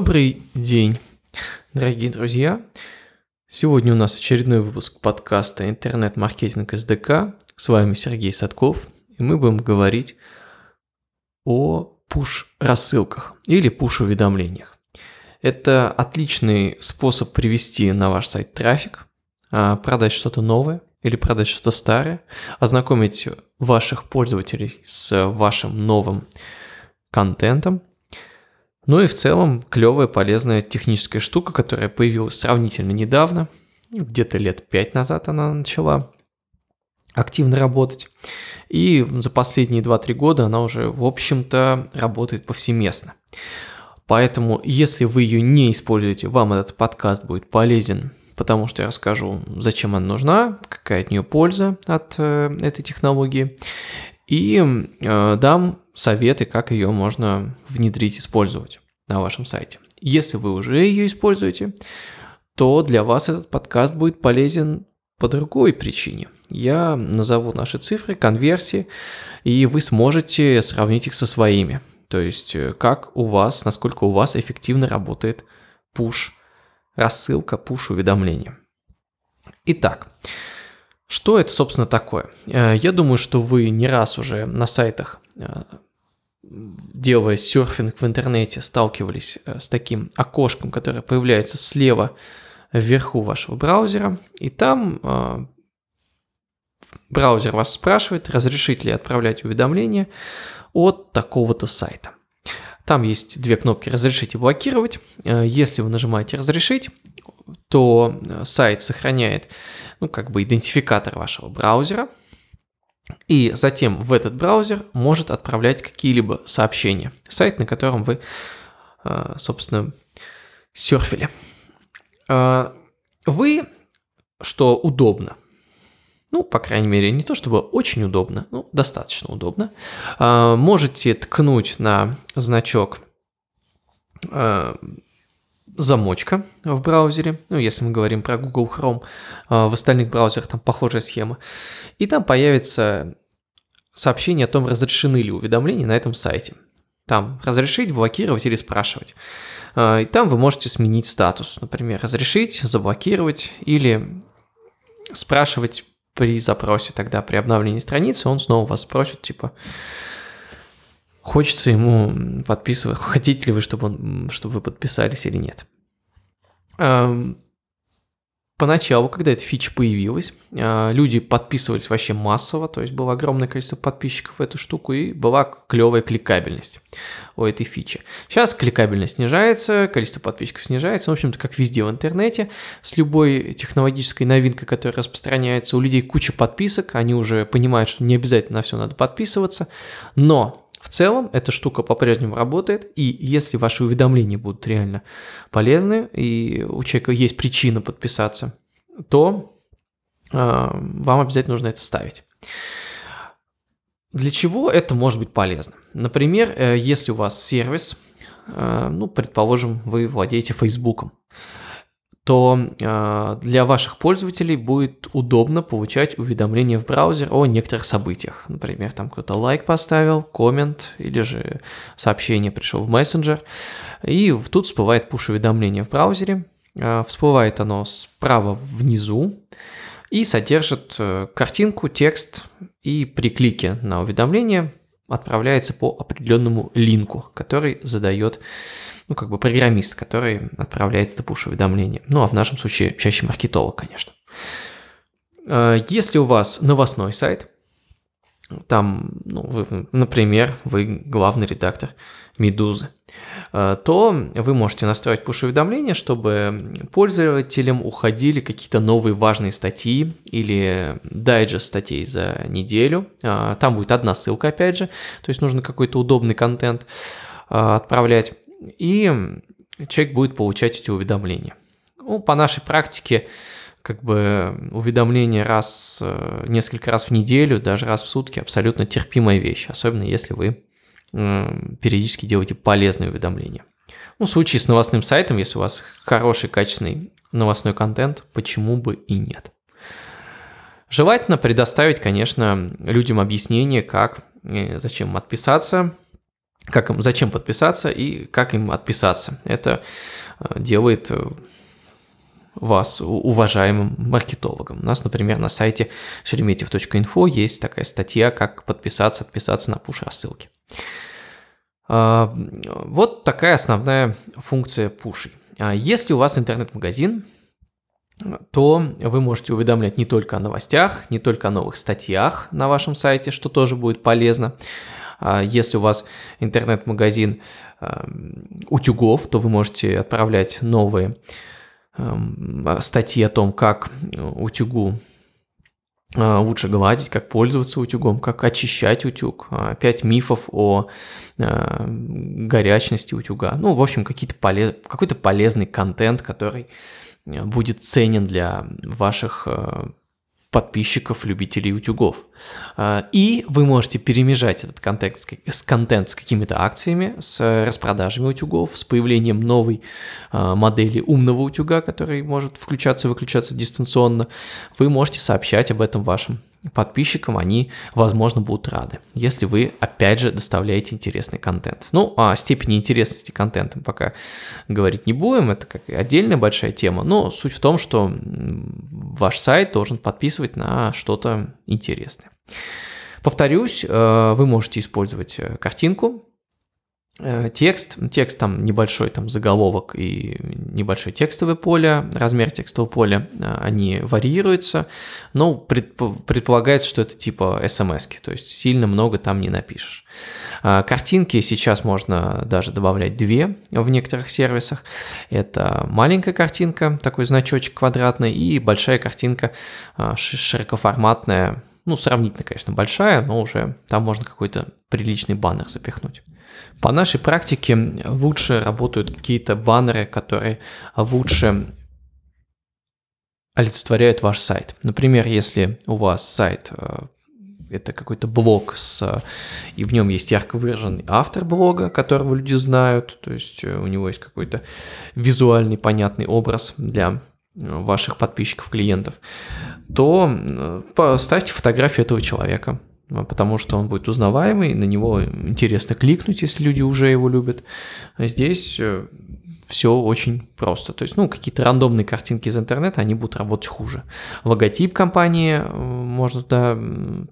Добрый день, дорогие друзья. Сегодня у нас очередной выпуск подкаста «Интернет-маркетинг СДК». С вами Сергей Садков, и мы будем говорить о пуш-рассылках или пуш-уведомлениях. Это отличный способ привести на ваш сайт трафик, а, продать что-то новое или продать что-то старое, ознакомить ваших пользователей с вашим новым контентом – ну и в целом клевая, полезная техническая штука, которая появилась сравнительно недавно, где-то лет пять назад она начала активно работать. И за последние 2-3 года она уже, в общем-то, работает повсеместно. Поэтому, если вы ее не используете, вам этот подкаст будет полезен, потому что я расскажу, зачем она нужна, какая от нее польза от э, этой технологии, и э, дам советы, как ее можно внедрить, использовать на вашем сайте. Если вы уже ее используете, то для вас этот подкаст будет полезен по другой причине. Я назову наши цифры, конверсии, и вы сможете сравнить их со своими. То есть, э, как у вас, насколько у вас эффективно работает push рассылка, push уведомления. Итак, что это, собственно, такое? Э, я думаю, что вы не раз уже на сайтах э, делая серфинг в интернете, сталкивались э, с таким окошком, которое появляется слева вверху вашего браузера, и там браузер вас спрашивает, разрешить ли отправлять уведомления от такого-то сайта. Там есть две кнопки «Разрешить» и «Блокировать». Если вы нажимаете «Разрешить», то сайт сохраняет ну, как бы идентификатор вашего браузера – и затем в этот браузер может отправлять какие-либо сообщения. Сайт, на котором вы, э, собственно, серфили. Э, вы, что удобно, ну, по крайней мере, не то чтобы очень удобно, ну, достаточно удобно, э, можете ткнуть на значок замочка в браузере, ну, если мы говорим про Google Chrome, а, в остальных браузерах там похожая схема, и там появится сообщение о том, разрешены ли уведомления на этом сайте. Там разрешить, блокировать или спрашивать. А, и там вы можете сменить статус, например, разрешить, заблокировать или спрашивать при запросе тогда, при обновлении страницы, он снова вас спросит, типа, хочется ему подписывать, хотите ли вы, чтобы, он, чтобы вы подписались или нет. Поначалу, когда эта фича появилась, а, люди подписывались вообще массово, то есть было огромное количество подписчиков в эту штуку, и была клевая кликабельность у этой фичи. Сейчас кликабельность снижается, количество подписчиков снижается, в общем-то, как везде в интернете, с любой технологической новинкой, которая распространяется, у людей куча подписок, они уже понимают, что не обязательно на все надо подписываться, но в целом эта штука по-прежнему работает, и если ваши уведомления будут реально полезны, и у человека есть причина подписаться, то э, вам обязательно нужно это ставить. Для чего это может быть полезно? Например, э, если у вас сервис, э, ну, предположим, вы владеете Фейсбуком, то э, для ваших пользователей будет удобно получать уведомления в браузер о некоторых событиях. Например, там кто-то лайк поставил, коммент или же сообщение пришло в мессенджер. И тут всплывает пуш-уведомление в браузере. Э, всплывает оно справа внизу и содержит э, картинку, текст, и при клике на уведомление отправляется по определенному линку, который задает ну, как бы программист, который отправляет это push-уведомление. Ну, а в нашем случае чаще маркетолог, конечно. Э, если у вас новостной сайт, там, ну, вы, например, вы главный редактор Медузы, то вы можете настроить push-уведомления, чтобы пользователям уходили какие-то новые важные статьи или дайджест статей за неделю. Э, там будет одна ссылка, опять же, то есть нужно какой-то удобный контент отправлять и человек будет получать эти уведомления. Ну, по нашей практике, как бы уведомления раз, э, несколько раз в неделю, даже раз в сутки абсолютно терпимая вещь, особенно если вы периодически делаете полезные уведомления. Ну, в случае с новостным сайтом, если у вас хороший, качественный новостной контент, почему бы и нет. Желательно предоставить, конечно, людям объяснение, как, зачем отписаться, как им, зачем подписаться и как им отписаться. Это э, делает э, вас уважаемым маркетологом. У нас, например, на сайте шереметьев.инфо есть такая статья, как подписаться, отписаться на пуш-рассылки. А, вот такая основная функция пушей. А если у вас интернет-магазин, то вы можете уведомлять не только о новостях, не только о новых статьях на вашем сайте, что тоже будет полезно. А если у вас интернет-магазин утюгов, то вы можете отправлять новые статьи о том, как утюгу а, лучше гладить, как пользоваться утюгом, как очищать утюг, а, пять мифов о а, горячности утюга. Ну, в общем, какие-то полез... какой-то полезный контент, который будет ценен для ваших подписчиков, любителей утюгов. А, и вы можете перемежать этот контент с, контент с какими-то акциями, с распродажами утюгов, с появлением новой а, модели умного утюга, который может включаться и выключаться дистанционно. Вы можете сообщать об этом вашим подписчикам, они, возможно, будут рады, если вы, опять же, доставляете интересный контент. Ну, о степени интересности контента пока говорить не будем, это как отдельная большая тема, но суть в том, что ваш сайт должен подписывать на что-то интересное. Повторюсь, э, вы можете использовать э, картинку, текст, текст там небольшой, там заголовок и небольшое текстовое поле, размер текстового поля, э, они варьируются, но предполагается, что это типа смс то есть сильно много там не напишешь. А, картинки сейчас можно даже добавлять две в некоторых сервисах. Это маленькая картинка, такой значочек квадратный, и большая картинка широкоформатная, ну, сравнительно, конечно, большая, но уже там можно какой-то приличный баннер запихнуть. По нашей практике лучше работают какие-то баннеры, которые лучше олицетворяют ваш сайт. Например, если у вас сайт э, это какой-то блог с и в нем есть ярко выраженный автор блога, которого люди знают, то есть э, у него есть какой-то визуальный понятный образ для э, ваших подписчиков, клиентов, то ставьте фотографию этого человека, потому что он будет узнаваемый, на него интересно кликнуть, если люди уже его любят. А здесь э, все очень просто. То есть, ну, какие-то рандомные картинки из интернета, они будут работать хуже. Логотип компании э, можно туда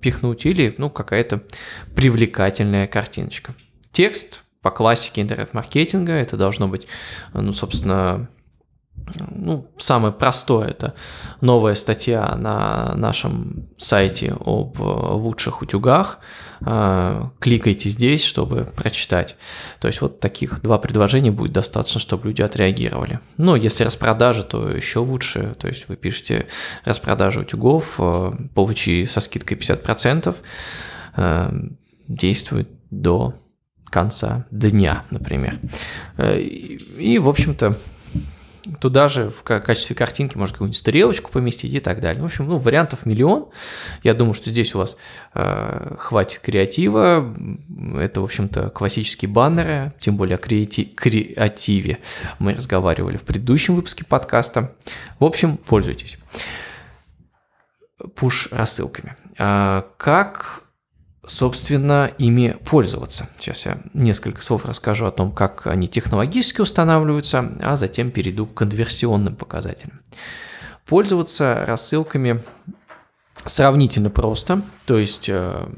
пихнуть или, ну, какая-то привлекательная картиночка. Текст по классике интернет-маркетинга, это должно быть, ну, собственно, ну, самое простое, это новая статья на нашем сайте об э, лучших утюгах. А, кликайте здесь, чтобы прочитать. То есть вот таких два предложения будет достаточно, чтобы люди отреагировали. Но если распродажа, то еще лучше. То есть вы пишете распродажа утюгов, э, получи со скидкой 50%, э, действует до конца дня, например. И, в общем-то, Туда же в качестве картинки можно какую-нибудь стрелочку поместить и так далее. В общем, ну, вариантов миллион. Я думаю, что здесь у вас э, хватит креатива. Это, в общем-то, классические баннеры, тем более о креати- креативе мы разговаривали в предыдущем выпуске подкаста. В общем, пользуйтесь. Пуш рассылками. А, как собственно, ими пользоваться. Сейчас я несколько слов расскажу о том, как они технологически устанавливаются, а затем перейду к конверсионным показателям. Пользоваться рассылками сравнительно просто, то есть э,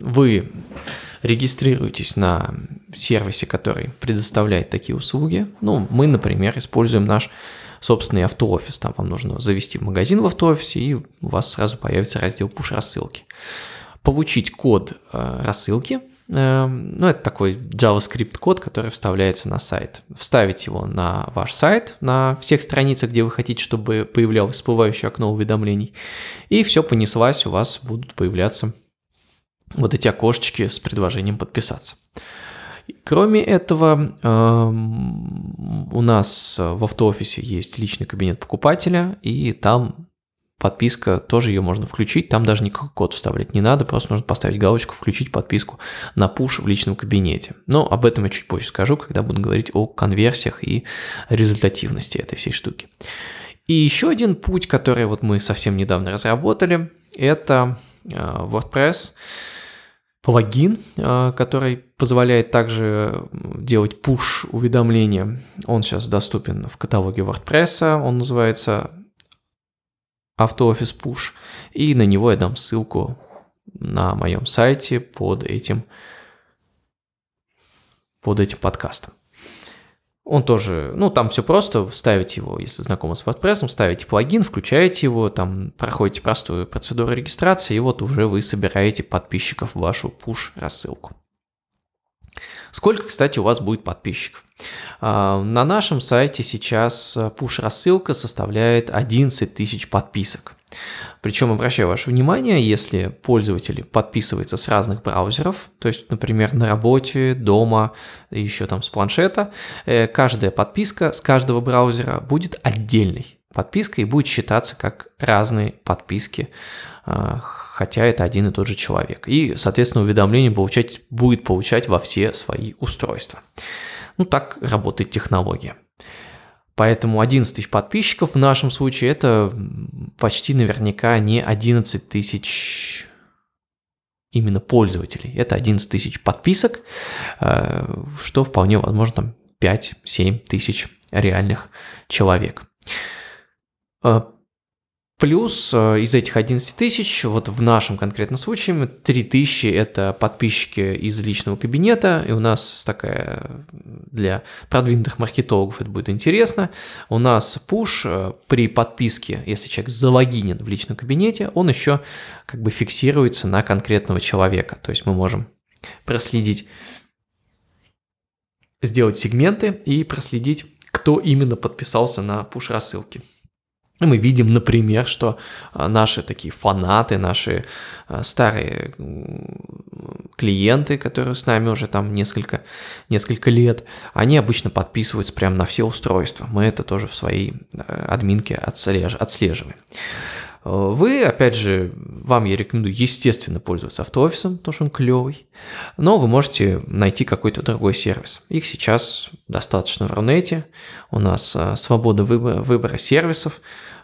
вы регистрируетесь на сервисе, который предоставляет такие услуги. Ну, мы, например, используем наш собственный автоофис. Там вам нужно завести магазин в автоофисе, и у вас сразу появится раздел push-рассылки получить код э, рассылки, э, ну, это такой JavaScript код, который вставляется на сайт. Вставить его на ваш сайт, на всех страницах, где вы хотите, чтобы появлялось всплывающее окно уведомлений. И все понеслась, у вас будут появляться вот эти окошечки с предложением подписаться. Кроме этого, эм, у нас в автоофисе есть личный кабинет покупателя, и там подписка, тоже ее можно включить, там даже никакой код вставлять не надо, просто нужно поставить галочку «Включить подписку на пуш в личном кабинете». Но об этом я чуть позже скажу, когда буду говорить о конверсиях и результативности этой всей штуки. И еще один путь, который вот мы совсем недавно разработали, это э, WordPress. плагин, э, который позволяет также делать push уведомления. Он сейчас доступен в каталоге WordPress, он называется AutoOffice Push, и на него я дам ссылку на моем сайте под этим, под этим подкастом. Он тоже, ну, там все просто, ставите его, если знакомы с WordPress, ставите плагин, включаете его, там проходите простую процедуру регистрации, и вот уже вы собираете подписчиков в вашу push-рассылку. Сколько, кстати, у вас будет подписчиков? А, на нашем сайте сейчас push-рассылка составляет 11 тысяч подписок. Причем обращаю ваше внимание, если пользователь подписывается с разных браузеров, то есть, например, на работе, дома, еще там с планшета, э, каждая подписка с каждого браузера будет отдельной подпиской и будет считаться как разные подписки, а, хотя это один и тот же человек. И, соответственно, уведомление получать, будет получать во все свои устройства. Ну, так работает технология. Поэтому 11 тысяч подписчиков в нашем случае это почти наверняка не 11 тысяч именно пользователей. Это 11 тысяч подписок, э, что вполне возможно там 5-7 тысяч реальных человек. Плюс э, из этих 11 тысяч, вот в нашем конкретном случае, 3 тысячи – это подписчики из личного кабинета, и у нас такая для продвинутых маркетологов это будет интересно. У нас пуш э, при подписке, если человек залогинен в личном кабинете, он еще как бы фиксируется на конкретного человека. То есть мы можем проследить, сделать сегменты и проследить, кто именно подписался на пуш-рассылки. И мы видим, например, что а, наши такие фанаты, наши а, старые клиенты, которые с нами уже там несколько, несколько лет, они обычно подписываются прямо на все устройства. Мы это тоже в своей а, админке отслеж, отслеживаем. Вы, опять же, вам я рекомендую, естественно, пользоваться автоофисом, потому что он клевый, но вы можете найти какой-то другой сервис. Их сейчас достаточно в Рунете, у нас свобода выбора, выбора сервисов,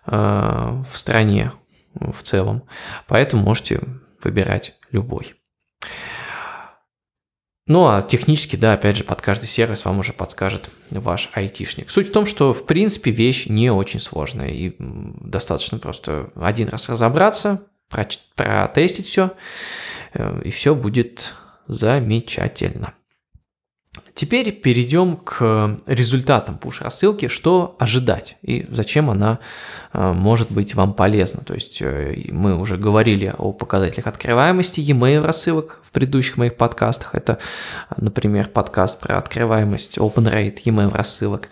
Э, в стране в целом. Поэтому можете выбирать любой. Ну а технически, да, опять же, под каждый сервис вам уже подскажет ваш айтишник. Суть в том, что в принципе вещь не очень сложная и достаточно просто один раз разобраться, протестить все, э, и все будет замечательно. Теперь перейдем к результатам push-рассылки, что ожидать и зачем она э, может быть вам полезна. То есть э, мы уже говорили о показателях открываемости e-mail рассылок в предыдущих моих подкастах. Это, например, подкаст про открываемость open rate e-mail рассылок.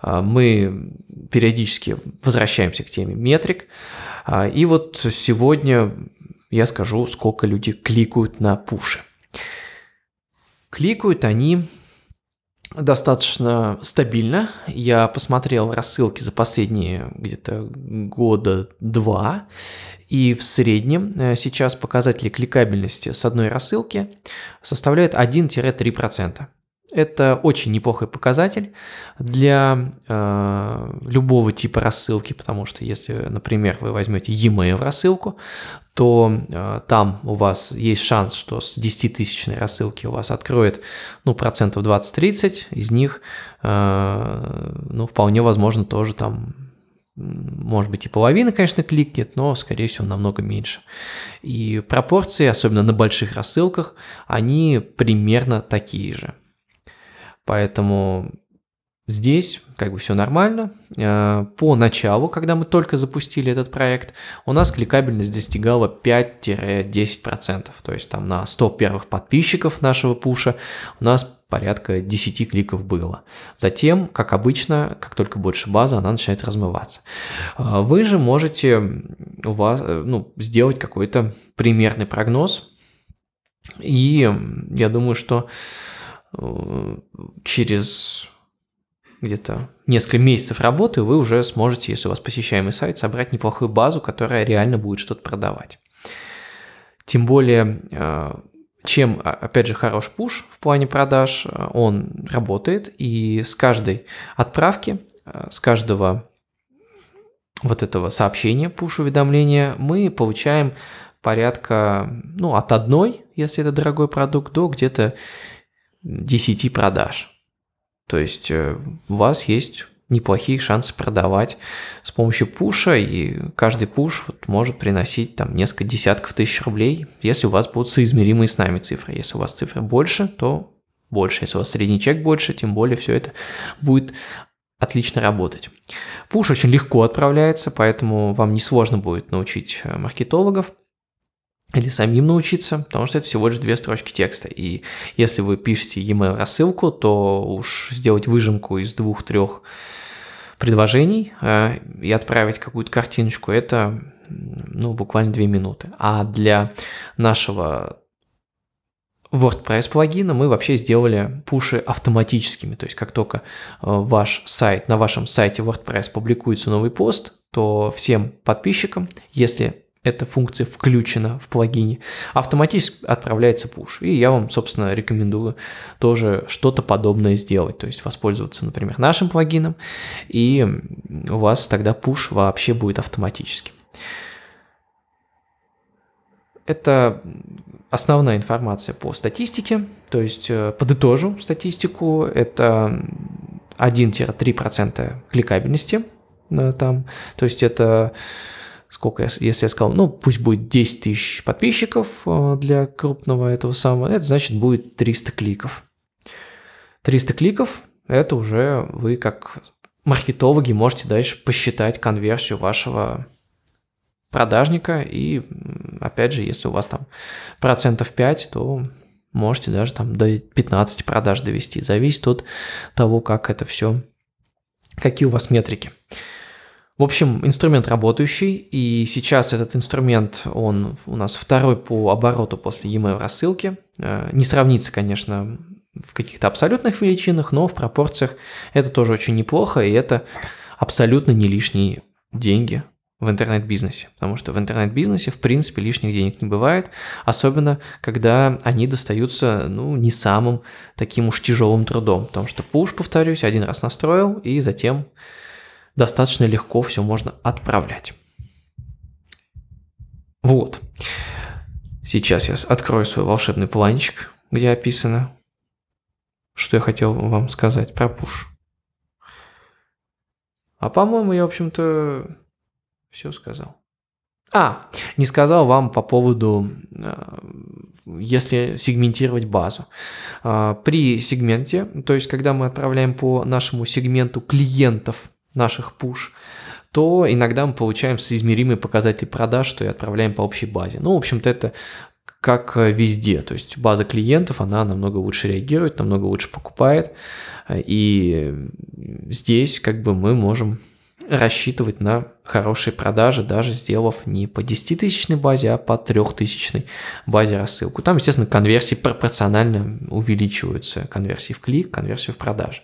Э, мы периодически возвращаемся к теме метрик. И вот сегодня я скажу, сколько люди кликают на пуши. Кликают они достаточно стабильно. Я посмотрел рассылки за последние где-то года два, и в среднем э, сейчас показатели кликабельности с одной рассылки составляют 1-3%. Это очень неплохой показатель для э, любого типа рассылки, потому что если, например, вы возьмете e-mail рассылку, то э, там у вас есть шанс, что с 10-тысячной рассылки у вас откроет ну, процентов 20-30, из них э, ну, вполне возможно тоже там может быть и половина, конечно, кликнет, но, скорее всего, намного меньше. И пропорции, особенно на больших рассылках, они примерно такие же. Поэтому здесь как бы все нормально. Э, по началу, когда мы только запустили этот проект, у нас кликабельность достигала 5-10%. То есть там на 100 первых подписчиков нашего пуша у нас порядка 10 кликов было. Затем, как обычно, как только больше базы, она начинает размываться. Э, вы же можете у вас, э, ну, сделать какой-то примерный прогноз. И я думаю, что через где-то несколько месяцев работы вы уже сможете, если у вас посещаемый сайт, собрать неплохую базу, которая реально будет что-то продавать. Тем более, э, чем, а, опять же, хорош пуш в плане продаж, э, он работает, и с каждой отправки, э, с каждого вот этого сообщения, пуш-уведомления, мы получаем порядка, ну, от одной, если это дорогой продукт, до где-то 10 продаж. То есть э, у вас есть неплохие шансы продавать с помощью пуша, и каждый пуш вот может приносить там несколько десятков тысяч рублей, если у вас будут соизмеримые с нами цифры. Если у вас цифры больше, то больше. Если у вас средний чек больше, тем более все это будет отлично работать. Пуш очень легко отправляется, поэтому вам не сложно будет научить э, маркетологов или самим научиться, потому что это всего лишь две строчки текста. И если вы пишете e-mail рассылку, то уж сделать выжимку из двух-трех предложений э, и отправить какую-то картиночку, это ну, буквально две минуты. А для нашего WordPress плагина мы вообще сделали пуши автоматическими. То есть как только э, ваш сайт, на вашем сайте WordPress публикуется новый пост, то всем подписчикам, если эта функция включена в плагине, автоматически отправляется пуш. И я вам, собственно, рекомендую тоже что-то подобное сделать. То есть воспользоваться, например, нашим плагином, и у вас тогда пуш вообще будет автоматически. Это основная информация по статистике, то есть э, подытожу статистику, это 1-3% кликабельности э, там, то есть это сколько, если я сказал, ну, пусть будет 10 тысяч подписчиков э, для крупного этого самого, это значит будет 300 кликов. 300 кликов – это уже вы как маркетологи можете дальше посчитать конверсию вашего продажника, и опять же, если у вас там процентов 5, то можете даже там до 15 продаж довести. Зависит от того, как это все, какие у вас метрики. В общем, инструмент работающий, и сейчас этот инструмент, он у нас второй по обороту после e-mail рассылки. Э, не сравнится, конечно, в каких-то абсолютных величинах, но в пропорциях это тоже очень неплохо, и это абсолютно не лишние деньги в интернет-бизнесе, потому что в интернет-бизнесе, в принципе, лишних денег не бывает, особенно когда они достаются, ну, не самым таким уж тяжелым трудом, потому что пуш, повторюсь, один раз настроил, и затем достаточно легко все можно отправлять. Вот. Сейчас я открою свой волшебный планчик, где описано, что я хотел вам сказать про пуш. А по-моему, я, в общем-то, все сказал. А, не сказал вам по поводу, э, если сегментировать базу. А, при сегменте, то есть когда мы отправляем по нашему сегменту клиентов наших push, то иногда мы получаем соизмеримые показатели продаж, что и отправляем по общей базе. Ну, в общем-то, это как везде. То есть база клиентов, она намного лучше реагирует, намного лучше покупает. И здесь как бы мы можем рассчитывать на хорошие продажи, даже сделав не по 10-тысячной базе, а по 3-тысячной базе рассылку. Там, естественно, конверсии пропорционально увеличиваются. Конверсии в клик, конверсию в продажи.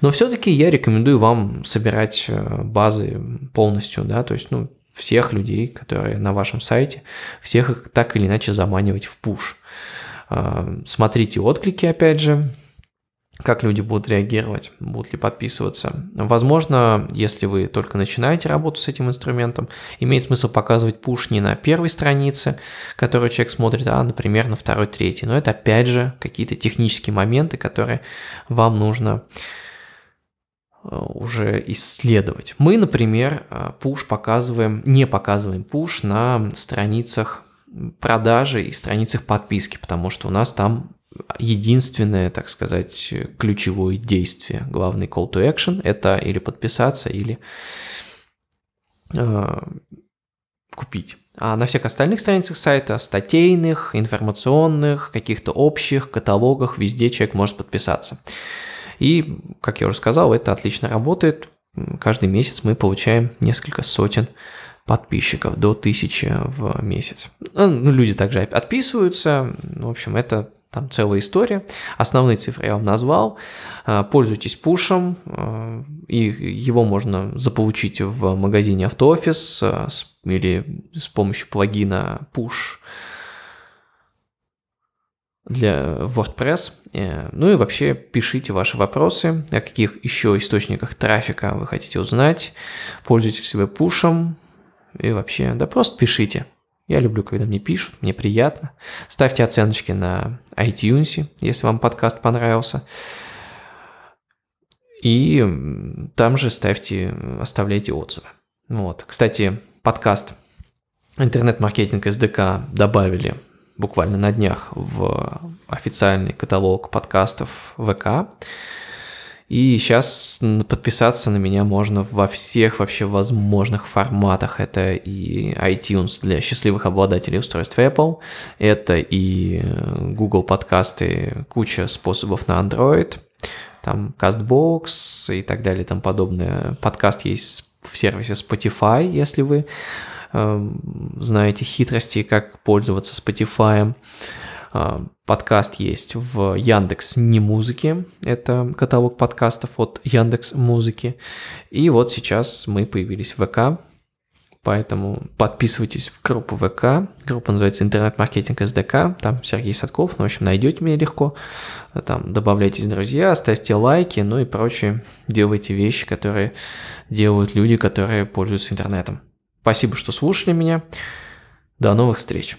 Но все-таки я рекомендую вам собирать э, базы полностью, да, то есть, ну, всех людей, которые на вашем сайте, всех их так или иначе заманивать в пуш. Э, смотрите отклики, опять же, как люди будут реагировать, будут ли подписываться. Возможно, если вы только начинаете работу с этим инструментом, имеет смысл показывать пуш не на первой странице, которую человек смотрит, а, например, на второй, третьей. Но это, опять же, какие-то технические моменты, которые вам нужно э, уже исследовать. Мы, например, пуш показываем, не показываем пуш на страницах продажи и страницах подписки, потому что у нас там единственное, так сказать, ключевое действие, главный call to action – это или подписаться, или э, купить. А на всех остальных страницах сайта, статейных, информационных, каких-то общих, каталогах, везде человек может подписаться. И, как я уже сказал, это отлично работает. Каждый месяц мы получаем несколько сотен подписчиков, до тысячи в месяц. Ну, люди также отписываются. В общем, это там целая история. Основные цифры я вам назвал. А, пользуйтесь пушем, а, и его можно заполучить в магазине автоофис а, или с помощью плагина push для WordPress. Э, ну и вообще пишите ваши вопросы, о каких еще источниках трафика вы хотите узнать. Пользуйтесь вы пушем и вообще, да просто пишите. Я люблю, когда мне пишут, мне приятно. Ставьте оценочки на iTunes, если вам подкаст понравился. И там же ставьте, оставляйте отзывы. Вот. Кстати, подкаст интернет-маркетинг SDK добавили буквально на днях в официальный каталог подкастов ВК. И сейчас подписаться на меня можно во всех вообще возможных форматах. Это и iTunes для счастливых обладателей устройств Apple, это и Google подкасты, куча способов на Android, там CastBox и так далее и тому подобное. Подкаст есть в сервисе Spotify, если вы э, знаете хитрости, как пользоваться Spotify. А, подкаст есть в Яндекс Не Музыки, это каталог подкастов от Яндекс Музыки. И вот сейчас мы появились в ВК, поэтому подписывайтесь в группу ВК. Группа называется «Интернет-маркетинг СДК». Там Сергей Садков, ну, в общем, найдете меня легко. Там добавляйтесь друзья, ставьте лайки, ну и прочее. Делайте вещи, которые делают люди, которые пользуются интернетом. Спасибо, что слушали меня. До новых встреч.